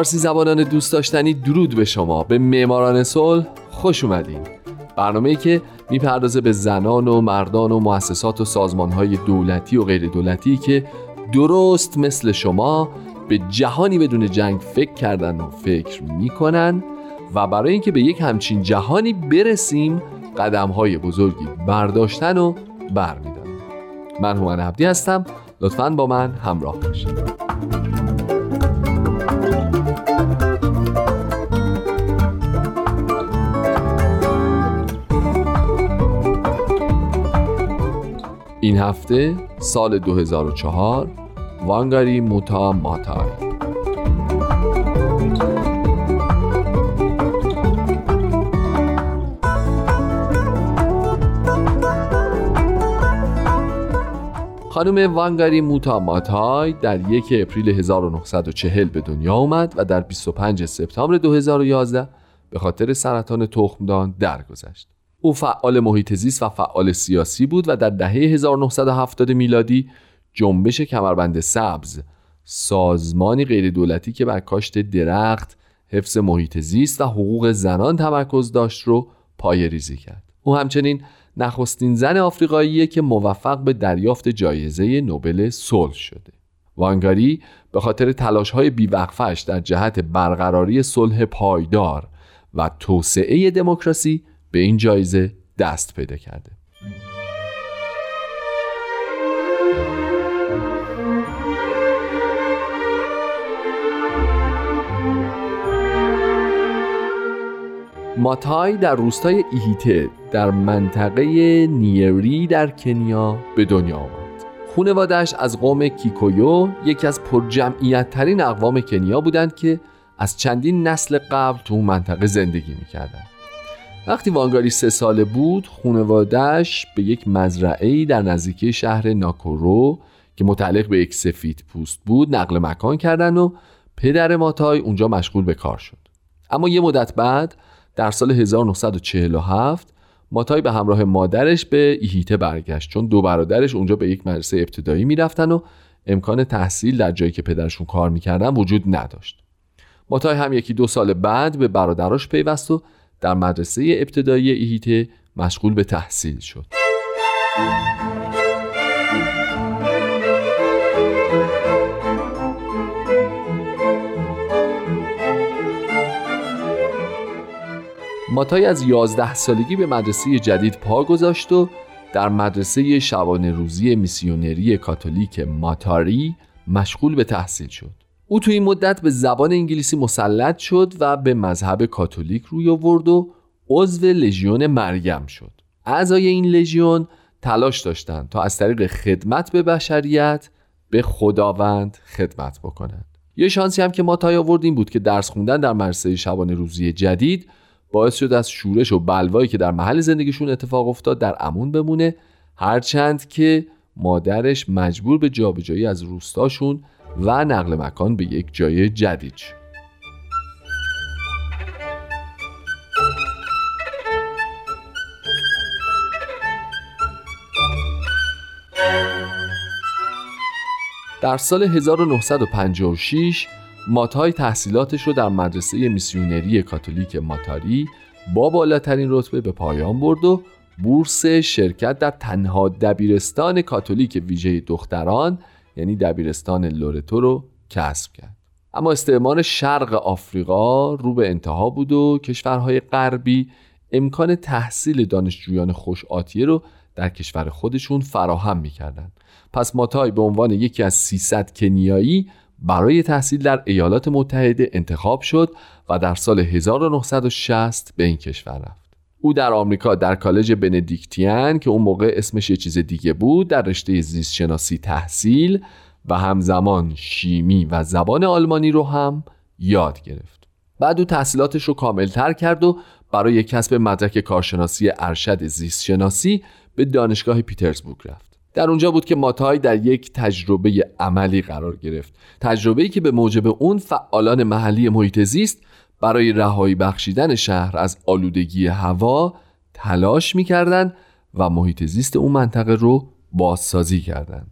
فارسی زبانان دوست داشتنی درود به شما. به معماران صلح خوش اومدین. برنامه ای که می‌پردازه به زنان و مردان و مؤسسات و سازمانهای دولتی و غیر دولتی که درست مثل شما به جهانی بدون جنگ فکر کردن و فکر می‌کنن و برای اینکه به یک همچین جهانی برسیم قدم های بزرگی برداشتن و برمیدارن. من هومن عبدی هستم. لطفا با من همراه باشید. هفته سال 2004 وانگاری موتا ماتای خانم وانگاری موتا ماتای در یک اپریل 1940 به دنیا آمد و در 25 سپتامبر 2011 به خاطر سرطان تخمدان درگذشت. او فعال محیط زیست و فعال سیاسی بود و در دهه 1970 میلادی جنبش کمربند سبز سازمانی غیر دولتی که بر کاشت درخت حفظ محیط زیست و حقوق زنان تمرکز داشت رو پای ریزی کرد. او همچنین نخستین زن آفریقاییه که موفق به دریافت جایزه نوبل صلح شده. وانگاری به خاطر تلاش های بیوقفش در جهت برقراری صلح پایدار و توسعه دموکراسی به این جایزه دست پیدا کرده. ماتای در روستای ایهیته در منطقه نیری در کنیا به دنیا آمد. خونوادش از قوم کیکویو یکی از پرجمعیت ترین اقوام کنیا بودند که از چندین نسل قبل تو منطقه زندگی می‌کردند. وقتی وانگاری سه ساله بود خونوادش به یک مزرعه در نزدیکی شهر ناکورو که متعلق به یک سفید پوست بود نقل مکان کردن و پدر ماتای اونجا مشغول به کار شد. اما یه مدت بعد در سال 1947 ماتای به همراه مادرش به ایهیته برگشت چون دو برادرش اونجا به یک مدرسه ابتدایی می‌رفتن و امکان تحصیل در جایی که پدرشون کار می‌کردن وجود نداشت. ماتای هم یکی دو سال بعد به برادراش پیوست و در مدرسه ابتدایی ایهیته مشغول به تحصیل شد ماتای از 11 سالگی به مدرسه جدید پا گذاشت و در مدرسه شبانه روزی میسیونری کاتولیک ماتاری مشغول به تحصیل شد. او توی این مدت به زبان انگلیسی مسلط شد و به مذهب کاتولیک روی آورد و عضو لژیون مریم شد. اعضای این لژیون تلاش داشتند تا از طریق خدمت به بشریت به خداوند خدمت بکنند. یه شانسی هم که ماتای آورد این بود که درس خوندن در مدرسه شبانه روزی جدید باعث شد از شورش و بلوایی که در محل زندگیشون اتفاق افتاد در امون بمونه هرچند که مادرش مجبور به جابجایی از روستاشون و نقل مکان به یک جای جدید در سال 1956 ماتای تحصیلاتش رو در مدرسه میسیونری کاتولیک ماتاری با بالاترین رتبه به پایان برد و بورس شرکت در تنها دبیرستان کاتولیک ویژه دختران یعنی دبیرستان لورتو رو کسب کرد اما استعمار شرق آفریقا رو به انتها بود و کشورهای غربی امکان تحصیل دانشجویان خوش آتیه رو در کشور خودشون فراهم می‌کردند. پس ماتای به عنوان یکی از 300 کنیایی برای تحصیل در ایالات متحده انتخاب شد و در سال 1960 به این کشور رفت. او در آمریکا در کالج بندیکتیان که اون موقع اسمش یه چیز دیگه بود در رشته زیست شناسی تحصیل و همزمان شیمی و زبان آلمانی رو هم یاد گرفت. بعد او تحصیلاتش رو کاملتر کرد و برای کسب مدرک کارشناسی ارشد زیست شناسی به دانشگاه پیترزبورگ رفت در اونجا بود که ماتای در یک تجربه عملی قرار گرفت تجربه‌ای که به موجب اون فعالان محلی محیط زیست برای رهایی بخشیدن شهر از آلودگی هوا تلاش می‌کردند و محیط زیست اون منطقه رو بازسازی کردند.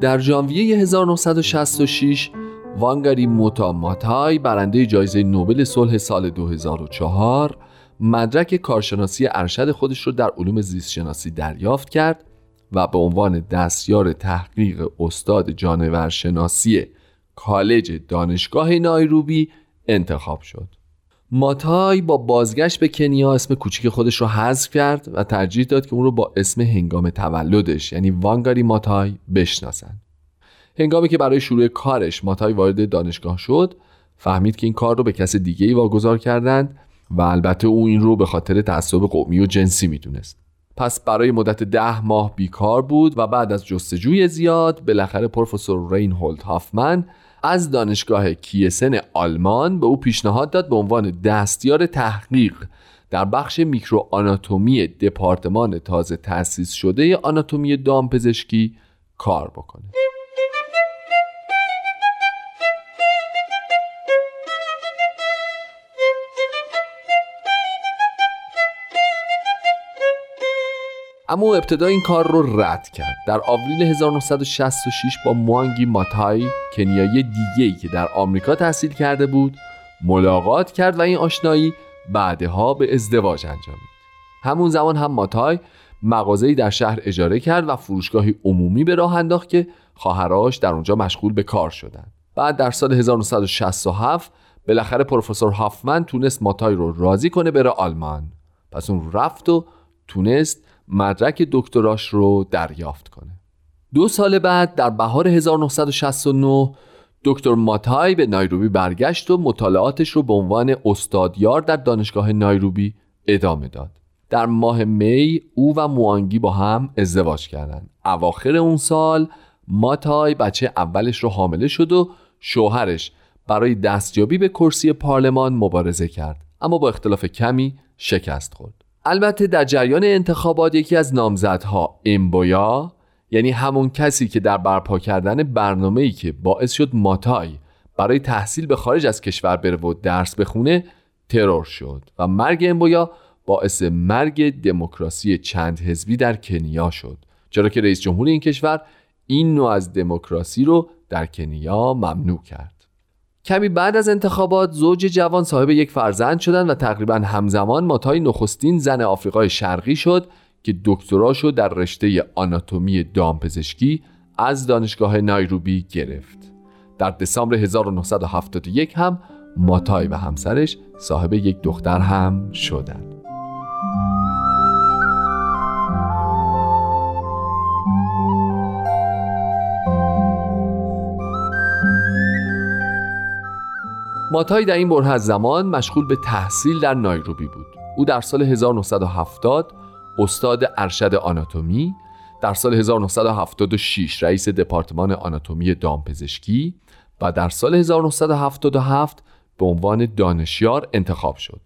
در ژانویه 1966 وانگاری موتا ماتای برنده جایزه نوبل صلح سال 2004 مدرک کارشناسی ارشد خودش رو در علوم زیست شناسی دریافت کرد و به عنوان دستیار تحقیق استاد جانورشناسی کالج دانشگاه نایروبی انتخاب شد. ماتای با بازگشت به کنیا اسم کوچیک خودش رو حذف کرد و ترجیح داد که اون رو با اسم هنگام تولدش یعنی وانگاری ماتای بشناسند. هنگامی که برای شروع کارش ماتای وارد دانشگاه شد فهمید که این کار رو به کس دیگه ای واگذار کردند و البته او این رو به خاطر تعصب قومی و جنسی می‌دونست. پس برای مدت ده ماه بیکار بود و بعد از جستجوی زیاد بالاخره پروفسور رینهولد هافمن از دانشگاه کیسن آلمان به او پیشنهاد داد به عنوان دستیار تحقیق در بخش میکروآناتومی دپارتمان تازه تأسیس شده آناتومی دامپزشکی کار بکنه. اما ابتدا این کار رو رد کرد. در آوریل 1966 با موانگی ماتای کنیایی دیگه‌ای که در آمریکا تحصیل کرده بود ملاقات کرد و این آشنایی بعدها به ازدواج انجامید. همون زمان هم ماتای مغازه‌ای در شهر اجاره کرد و فروشگاهی عمومی به راه انداخت که خواهراش در اونجا مشغول به کار شدند بعد در سال 1967 بالاخره پروفسور هافمن تونست ماتای رو راضی کنه بره آلمان. پس اون رفت و تونست مدرک دکتراش رو دریافت کنه. دو سال بعد در بهار 1969 دکتر ماتای به نایروبی برگشت و مطالعاتش رو به عنوان استادیار در دانشگاه نایروبی ادامه داد. در ماه می او و موانگی با هم ازدواج کردند. اواخر اون سال ماتای بچه اولش رو حامله شد و شوهرش برای دستیابی به کرسی پارلمان مبارزه کرد. اما با اختلاف کمی شکست خورد. البته در جریان انتخابات یکی از نامزدها امبویا یعنی همون کسی که در برپا کردن برنامه ای که باعث شد ماتای برای تحصیل به خارج از کشور بره و درس بخونه ترور شد و مرگ امبویا باعث مرگ دموکراسی چند حزبی در کنیا شد. چرا که رئیس جمهور این کشور این نوع از دموکراسی رو در کنیا ممنوع کرد. کمی بعد از انتخابات زوج جوان صاحب یک فرزند شدند و تقریبا همزمان ماتای نخستین زن آفریقای شرقی شد که دکتراشو در رشته آناتومی دامپزشکی از دانشگاه نایروبی گرفت. در دسامبر 1971 هم ماتای و همسرش صاحب یک دختر هم شدند ماتای در این بره از زمان مشغول به تحصیل در نایروبی بود. او در سال 1970 استاد ارشد آناتومی در سال 1976 رئیس دپارتمان آناتومی دامپزشکی و در سال 1977 به عنوان دانشیار انتخاب شد.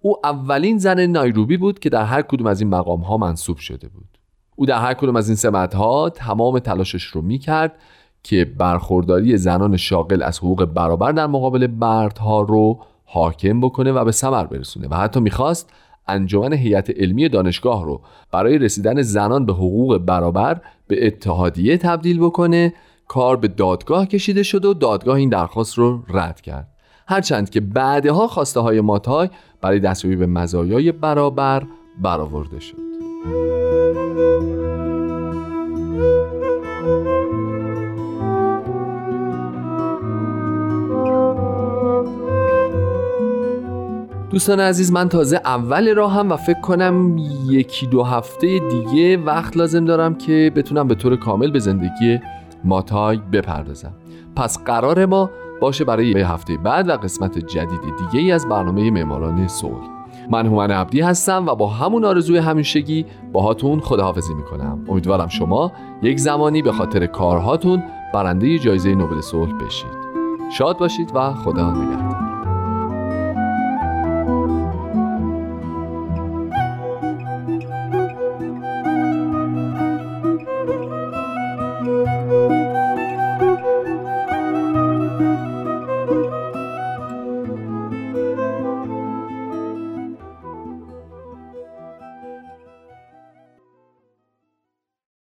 او اولین زن نایروبی بود که در هر کدوم از این مقام ها منصوب شده بود. او در هر کدوم از این سمت ها تمام تلاشش رو می کرد که برخورداری زنان شاغل از حقوق برابر در مقابل مردها رو حاکم بکنه و به ثمر برسونه و حتی می‌خواست انجمن هیئت علمی دانشگاه رو برای رسیدن زنان به حقوق برابر به اتحادیه تبدیل بکنه کار به دادگاه کشیده شد و دادگاه این درخواست رو رد کرد. هرچند که بعدها خواسته های ماتای برای دستیابی به مزایای برابر برآورده شد. دوستان عزیز من تازه اول راهم و فکر کنم یکی دو هفته دیگه وقت لازم دارم که بتونم به طور کامل به زندگی ماتای بپردازم. پس قرار ما باشه برای هفته بعد و قسمت جدید دیگه ای از برنامه معماران صلح. من هومن عبدی هستم و با همون آرزوی همیشگی باهاتون خداحافظی می‌کنم. امیدوارم شما یک زمانی به خاطر کارهاتون برنده جایزه نوبل صلح بشید. شاد باشید و خدا نگهدار.